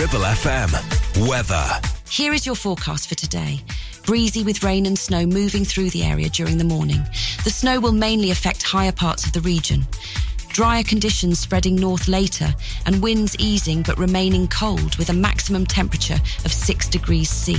Ribble FM. Weather. Here is your forecast for today. Breezy with rain and snow moving through the area during the morning. The snow will mainly affect higher parts of the region. Drier conditions spreading north later and winds easing but remaining cold with a maximum temperature of 6 degrees C.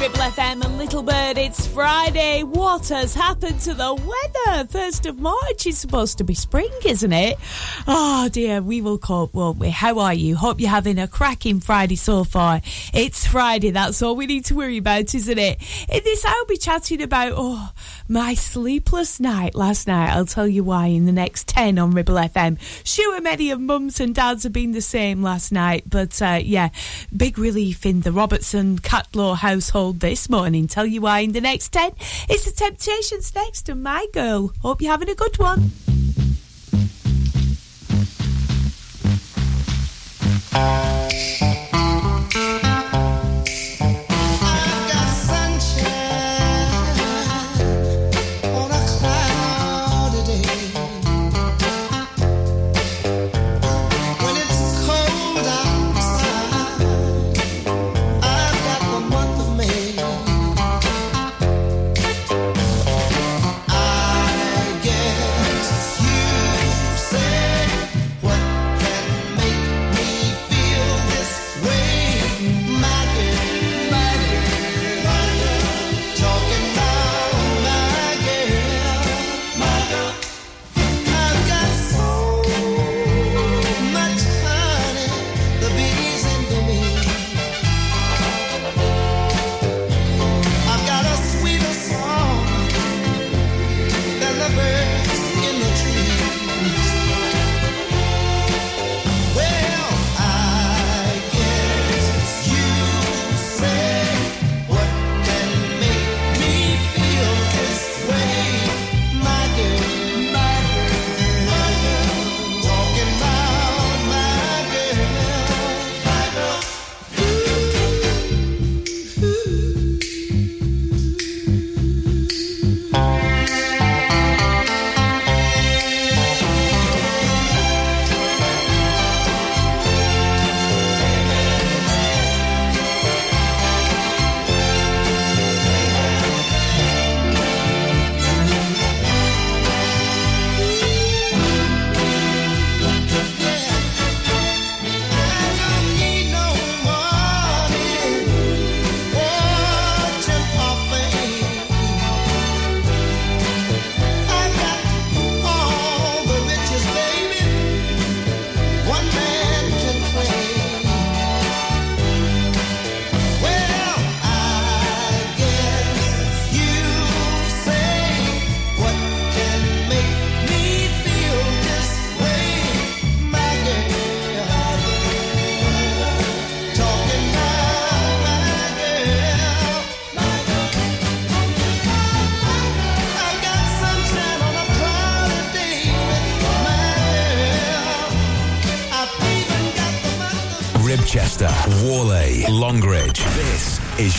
Ribble FM and Little Bird. It's Friday. What has happened to the weather? First of March is supposed to be spring, isn't it? Oh dear, we will cope, won't we? How are you? Hope you're having a cracking Friday so far. It's Friday. That's all we need to worry about, isn't it? In this, I'll be chatting about oh my sleepless night last night. I'll tell you why in the next ten on Ribble FM. Sure, many of mums and dads have been the same last night, but uh, yeah, big relief in the Robertson Catlaw household this morning. Tell you why in the next 10. It's the Temptations next to My Girl. Hope you're having a good one.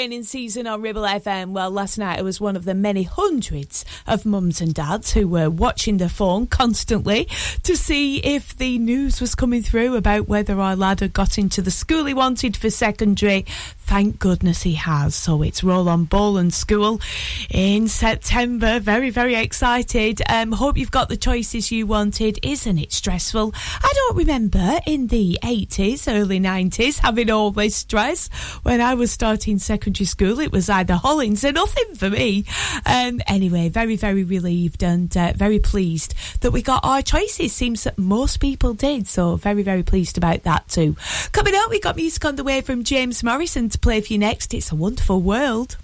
Training season on Ribble FM. Well, last night I was one of the many hundreds of mums and dads who were watching their phone constantly to see if the news was coming through about whether our lad had got into the school he wanted for secondary Thank goodness he has. So it's Roll on Bowland School in September. Very, very excited. Um, hope you've got the choices you wanted. Isn't it stressful? I don't remember in the 80s, early 90s, having all this stress. When I was starting secondary school, it was either Hollins or nothing for me. Um, anyway, very, very relieved and uh, very pleased that we got our choices. Seems that most people did. So very, very pleased about that too. Coming up, we got music on the way from James Morrison to play for you next. It's a wonderful world.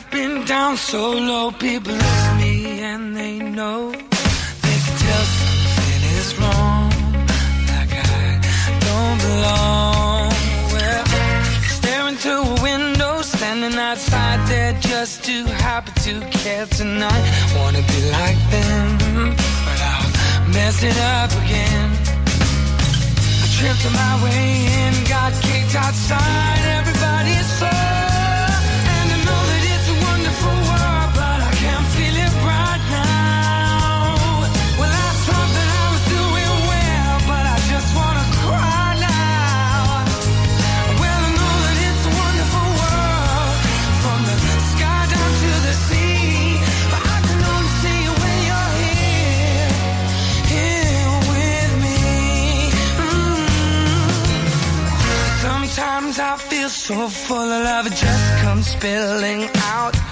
I've been down so low, people love me and they know they can tell something is wrong, like I don't belong. Standing outside there just too happy to care tonight. Wanna be like them, but I'll mess it up again I tripped my way in, got kicked outside. Everybody's so. So full of love, it just comes spilling out.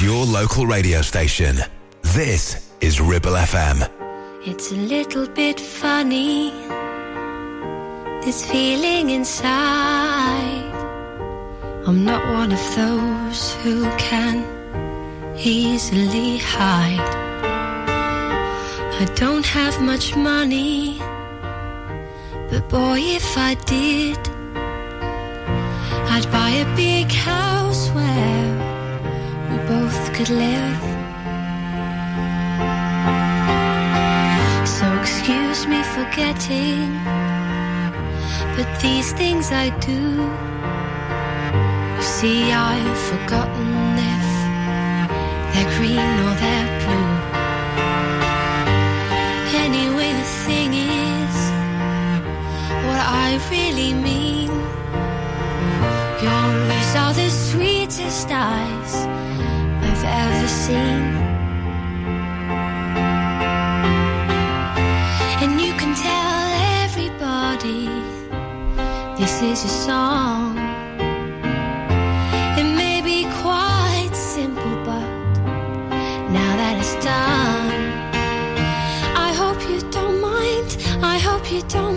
Your local radio station. This is Ribble FM. It's a little bit funny this feeling inside. I'm not one of those who can easily hide. I don't have much money, but boy, if I did, I'd buy a big house where both could live. So excuse me for getting, but these things I do. You see, I've forgotten if they're green or they're blue. Anyway, the thing is, what I really mean. Your eyes are the sweetest eyes ever seen. And you can tell everybody this is a song. It may be quite simple, but now that it's done, I hope you don't mind. I hope you don't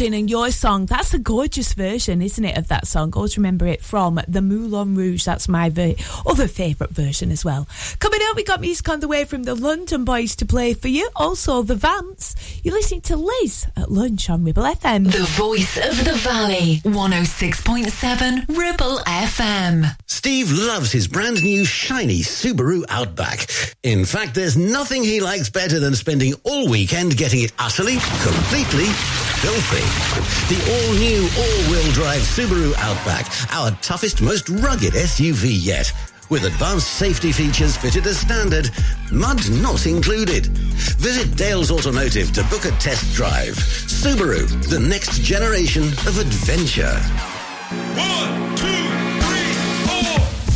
Ellie and your song. That's a gorgeous version, isn't it, of that song? Always remember it from the Moulin Rouge. That's my ver- other favourite version as well. Coming up, we got music on the way from the London Boys to play for you. Also, the Vamps. You're listening to Liz at lunch on Ribble FM. The voice of the valley, 106.7 Ribble FM. Steve loves his brand new shiny Subaru Outback. In fact, there's nothing he likes better than spending all weekend getting it utterly, completely filthy. The all-new all-wheel drive Subaru Outback, our toughest, most rugged SUV yet. With advanced safety features fitted as standard, mud not included. Visit Dale's Automotive to book a test drive. Subaru, the next generation of adventure. One, two.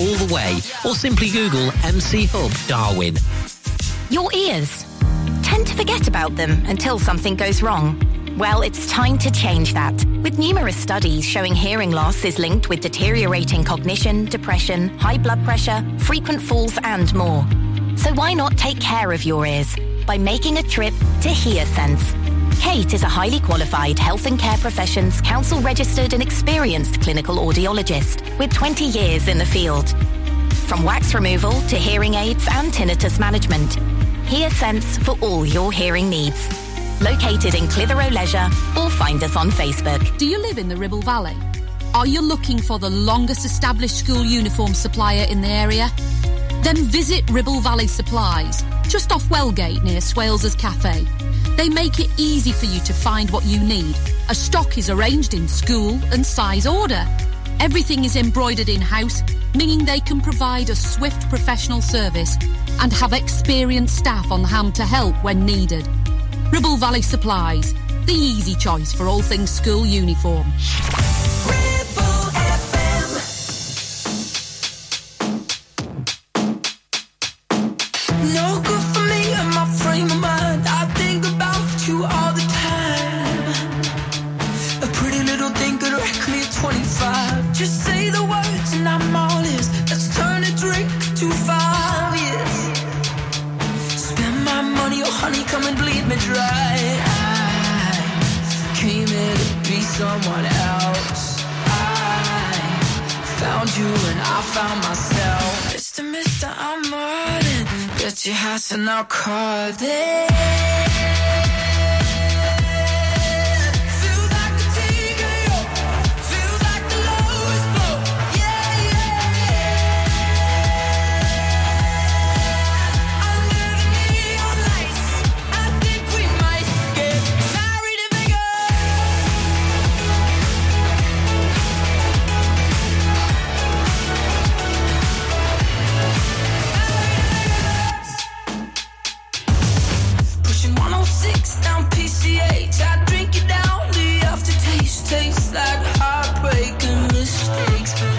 all the way, or simply Google MC Hub Darwen. Your ears. Tend to forget about them until something goes wrong. Well, it's time to change that. With numerous studies showing hearing loss is linked with deteriorating cognition, depression, high blood pressure, frequent falls, and more. So why not take care of your ears by making a trip to HearSense? Kate is a highly qualified health and care professions council registered and experienced clinical audiologist with 20 years in the field. From wax removal to hearing aids and tinnitus management, HearSense for all your hearing needs. Located in Clitheroe Leisure or find us on Facebook. Do you live in the Ribble Valley? Are you looking for the longest established school uniform supplier in the area? Then visit Ribble Valley Supplies, just off Wellgate near Swales's Cafe. They make it easy for you to find what you need. A stock is arranged in school and size order. Everything is embroidered in-house, meaning they can provide a swift professional service and have experienced staff on hand to help when needed. Ribble Valley Supplies, the easy choice for all things school uniform. I'll it. Like heartbreak and mistakes,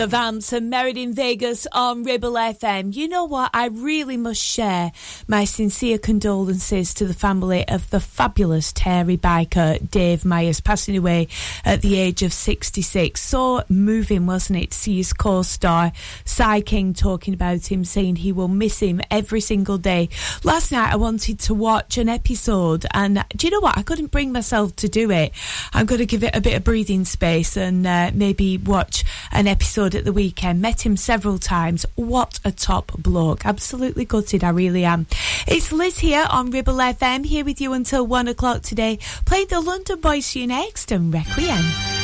The Vamps and Married in Vegas on Ribble FM. You know what? I really must share my sincere condolences to the family of the fabulous Hairy Biker Dave Myers passing away at the age of 66. So moving, wasn't it, to see his co-star Si King talking about him, saying he will miss him every single day. Last night I wanted to watch an episode and do you know what? I couldn't bring myself to do it. I'm going to give it a bit of breathing space and uh, maybe watch an episode at the weekend. Met him several times. What a top bloke. Absolutely gutted, I really am. It's Liz here on Ribble FM, here with you until one o'clock today. Played the London Boys for you next and Requiem.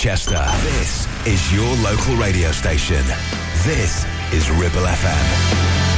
Chester, This is your local radio station. This is Ribble FM.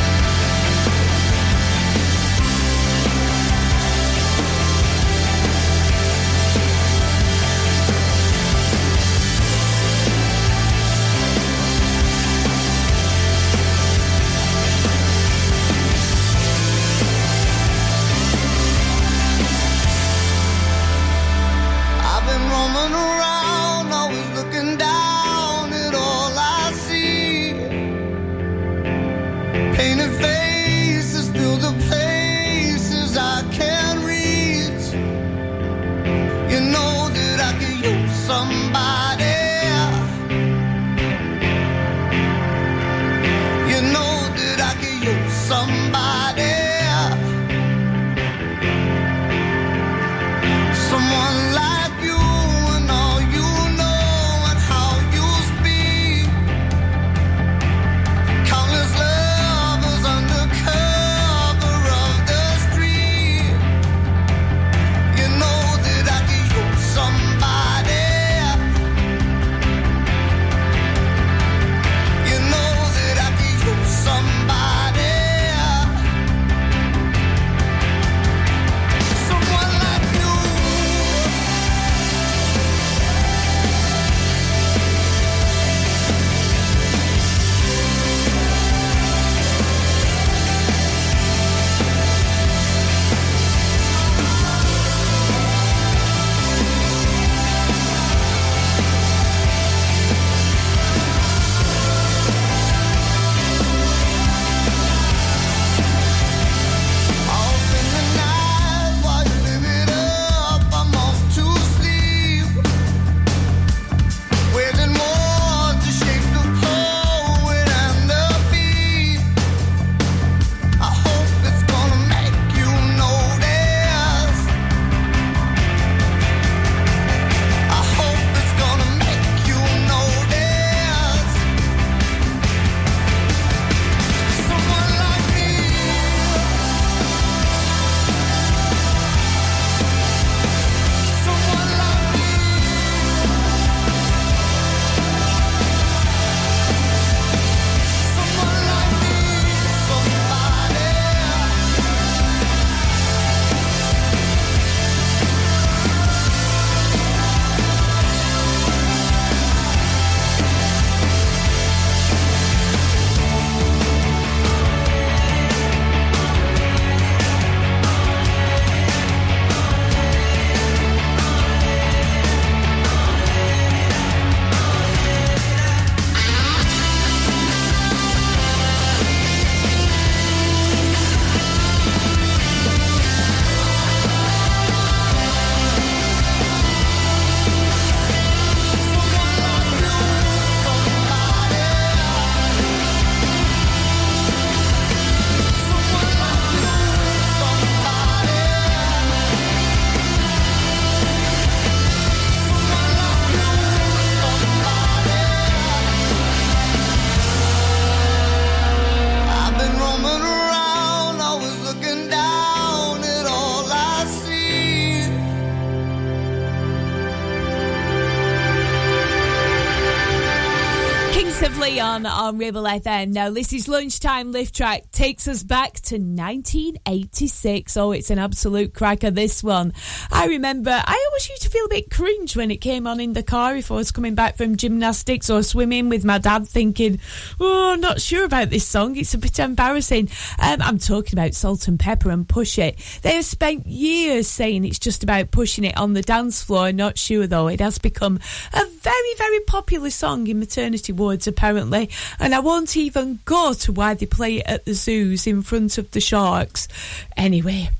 On, Ribble FM. Now, this is Lunchtime Lift Track. Takes us back to 1986. Oh, it's an absolute cracker, this one. I remember, I always used to feel a bit cringe when it came on in the car if I was coming back from gymnastics or swimming with my dad thinking, oh, I'm not sure about this song. It's a bit embarrassing. Um, I'm talking about Salt-N-Pepa and Push It. They have spent years saying it's just about pushing it on the dance floor. Not sure, though. It has become a very, very popular song in maternity wards, apparently. And I won't even go to why they play it at the zoos in front of the sharks. Anyway.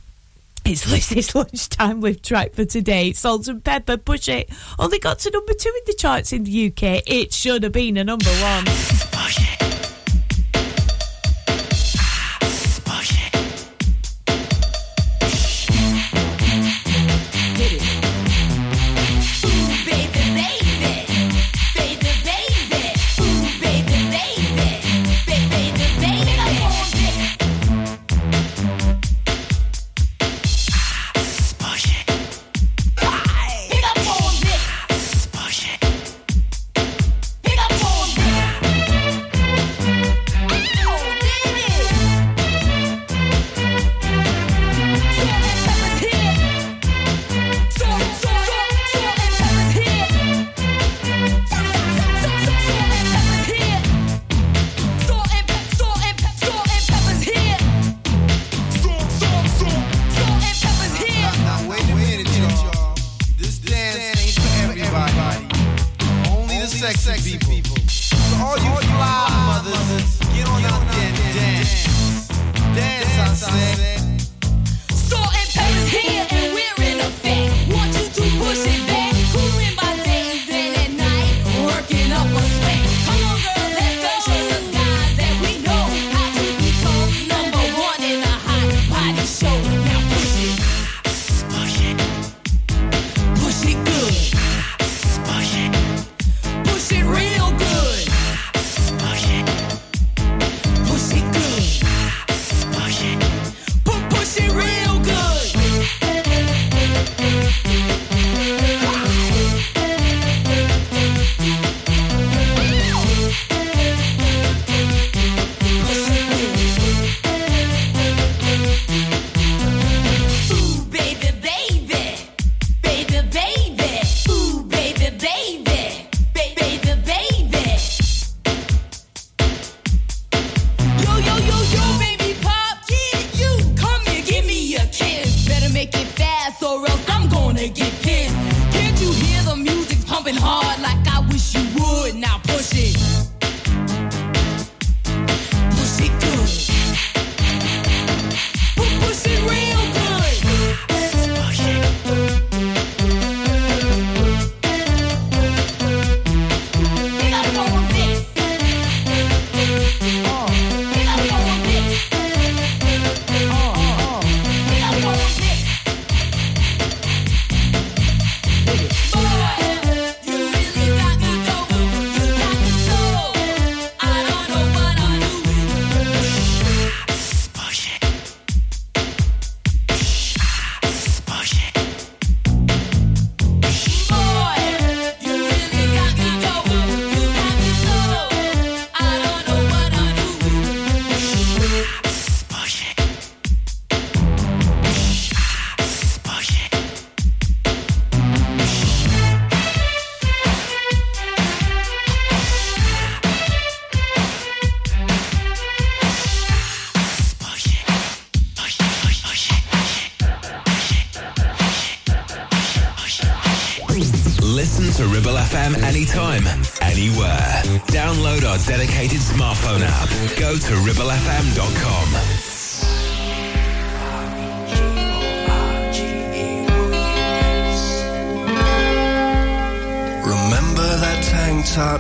It's Lizzie's lunchtime with track for today. Salt-N-Pepa, push it. Only got to number two in the charts in the UK. It should have been a number one.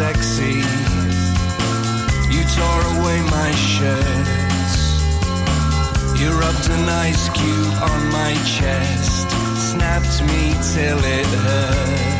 sexy. You tore away my shirts. You rubbed an ice cube on my chest, snapped me till it hurt.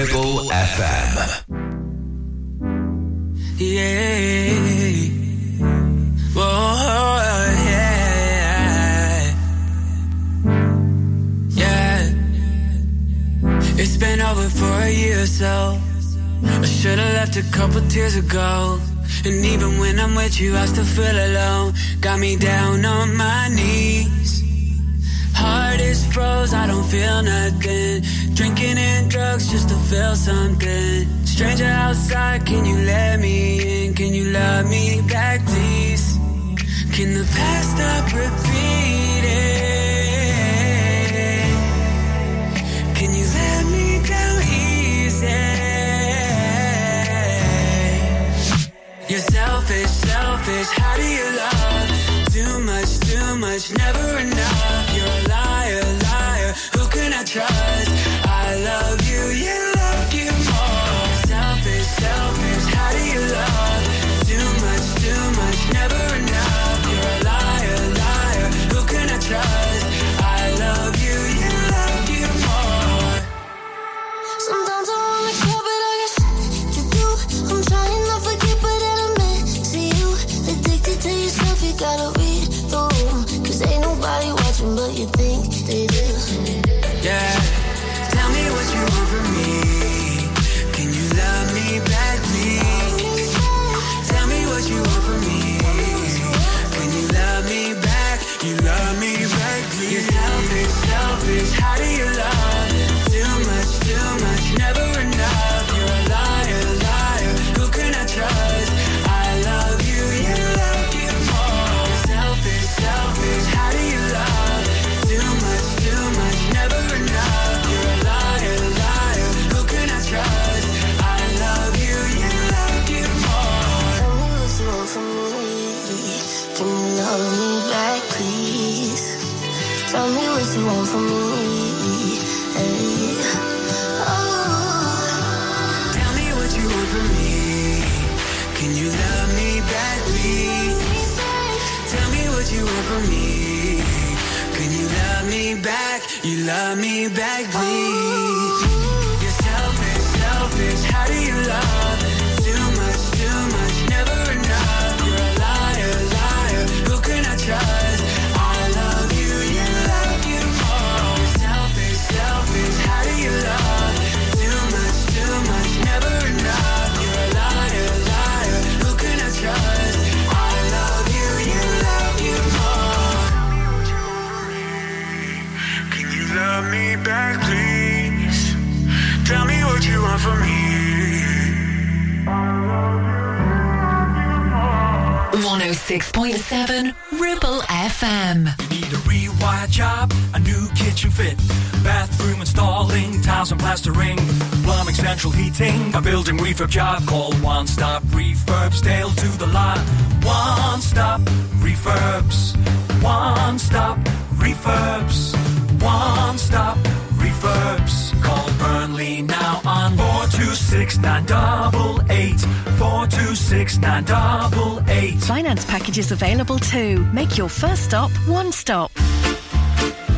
Ribble FM. Yeah. Whoa, yeah. Yeah. It's been over for a year or so. I should've left a couple tears ago. And even when I'm with you, I still feel alone. Got me down on my knees. Heart is froze, I don't feel nothing. Drinking and drugs just to feel something. Stranger outside, can you let me in? Can you love me back, please? Can the past stop repeating? for me? Can you love me back, please? Tell me what you want from me. Can you love me back? You love me back, please. You're selfish, selfish. How do you love? Back, please? Tell me what you want from me. 106.7 Ribble FM. Need a rewire job, a new kitchen fit, bathroom installing, tiles and plastering, plumbing, central heating, a building refurb job. Call One Stop Refurbs, Dale to the lot. One Stop Refurbs, One Stop Refurbs, One Stop Refurbs. Call Burnley now on 426 988 426 988. Finance packages available too. Make your first stop one stop.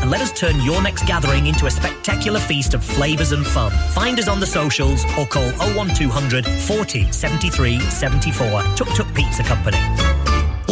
and let us turn your next gathering into a spectacular feast of flavours and fun. Find us on the socials or call 01200 40 73 74. Tuk Tuk Pizza Company.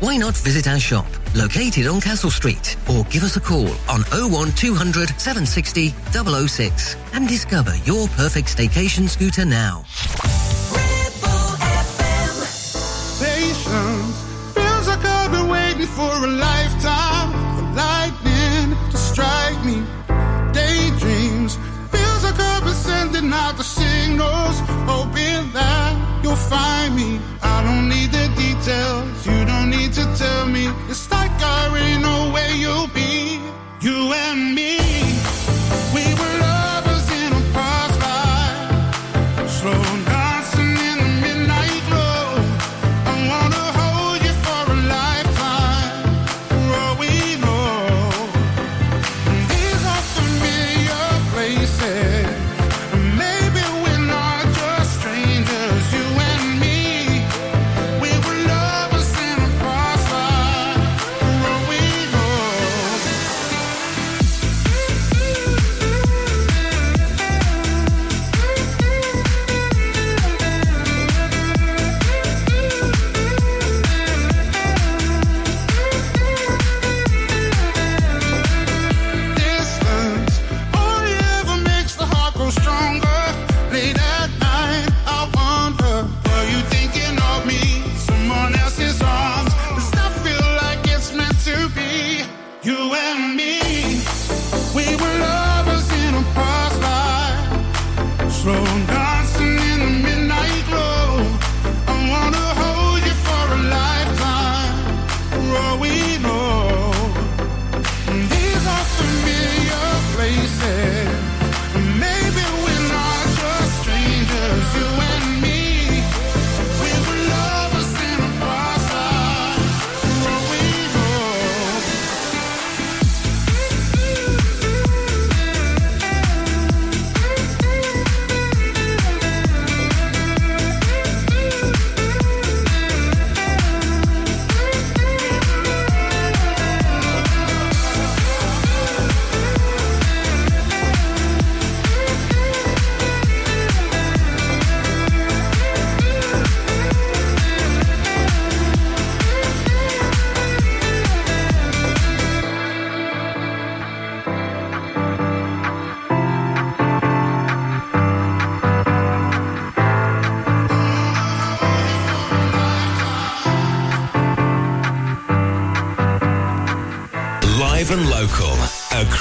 Why not visit our shop, located on Castle Street, or give us a call on 01200 760 006 and discover your perfect staycation scooter now. Patience feels like I've been waiting for a lifetime for lightning to strike me. Daydreams feels like I've been sending out the signals, hoping that you'll find me. I don't need the details, you'll be. You and me,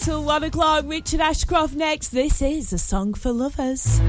till one o'clock. Richard Ashcroft next. This is a song for lovers.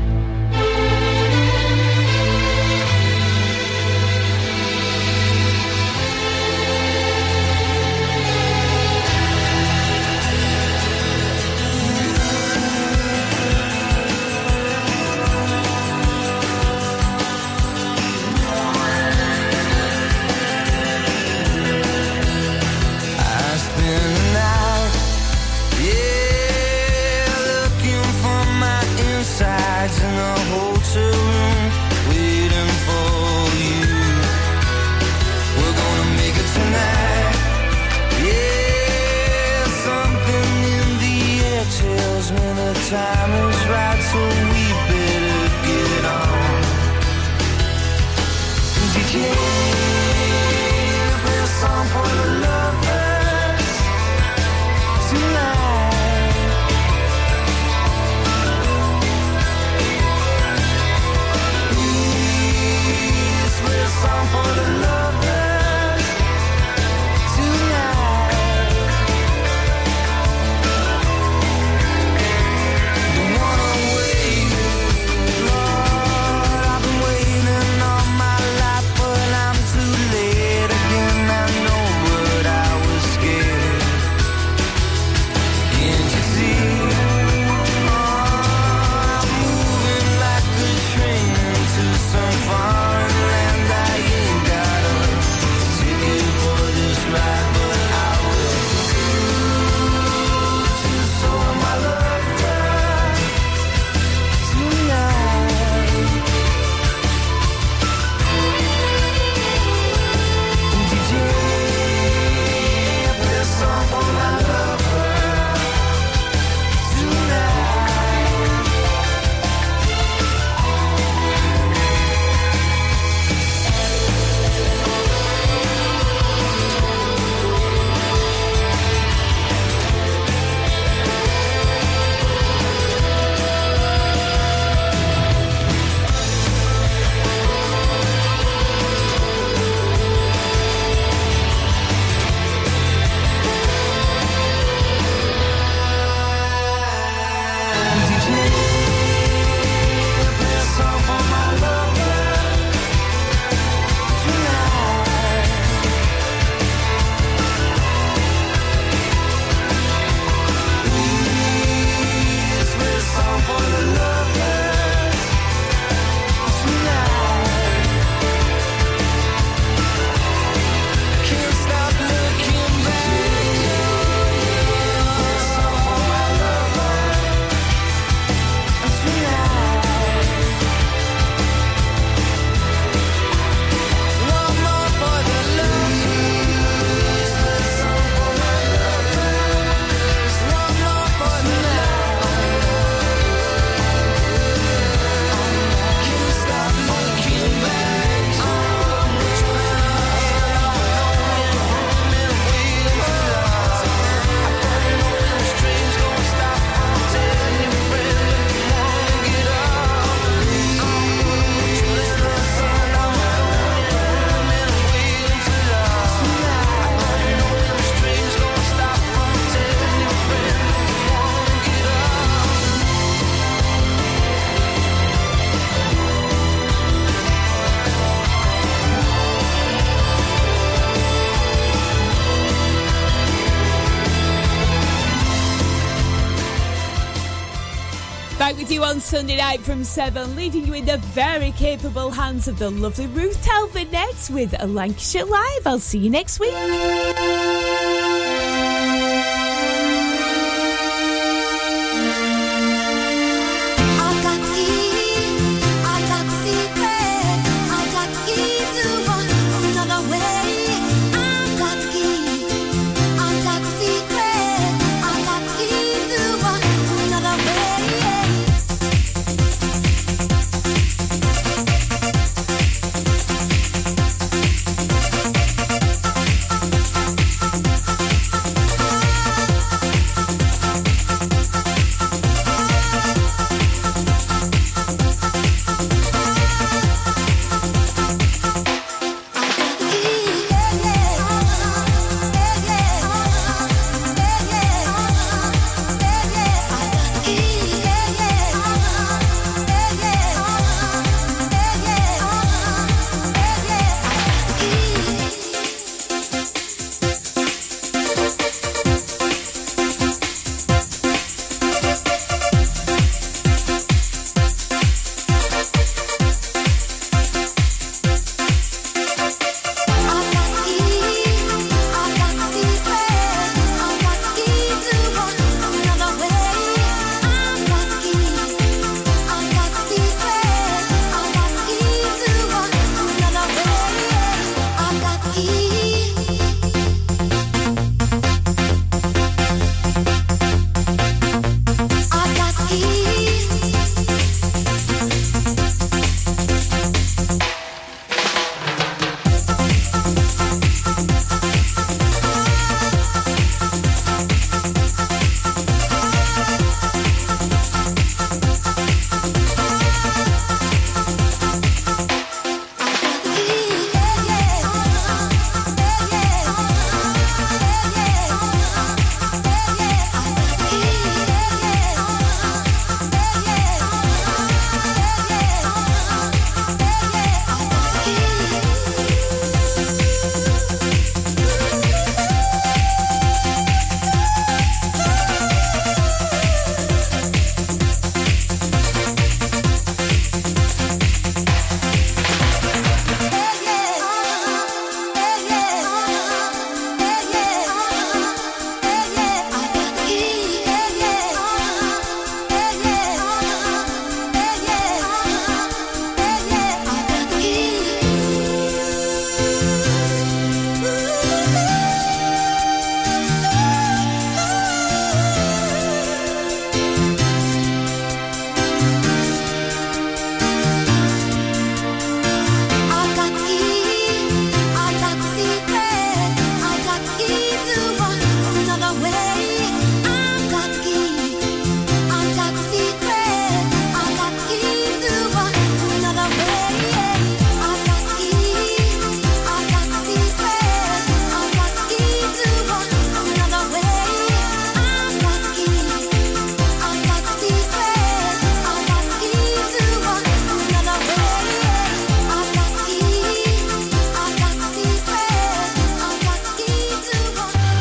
Back with you on Sunday night from 7, leaving you in the very capable hands of the lovely Ruth Talbot next with a Lancashire Live. I'll see you next week.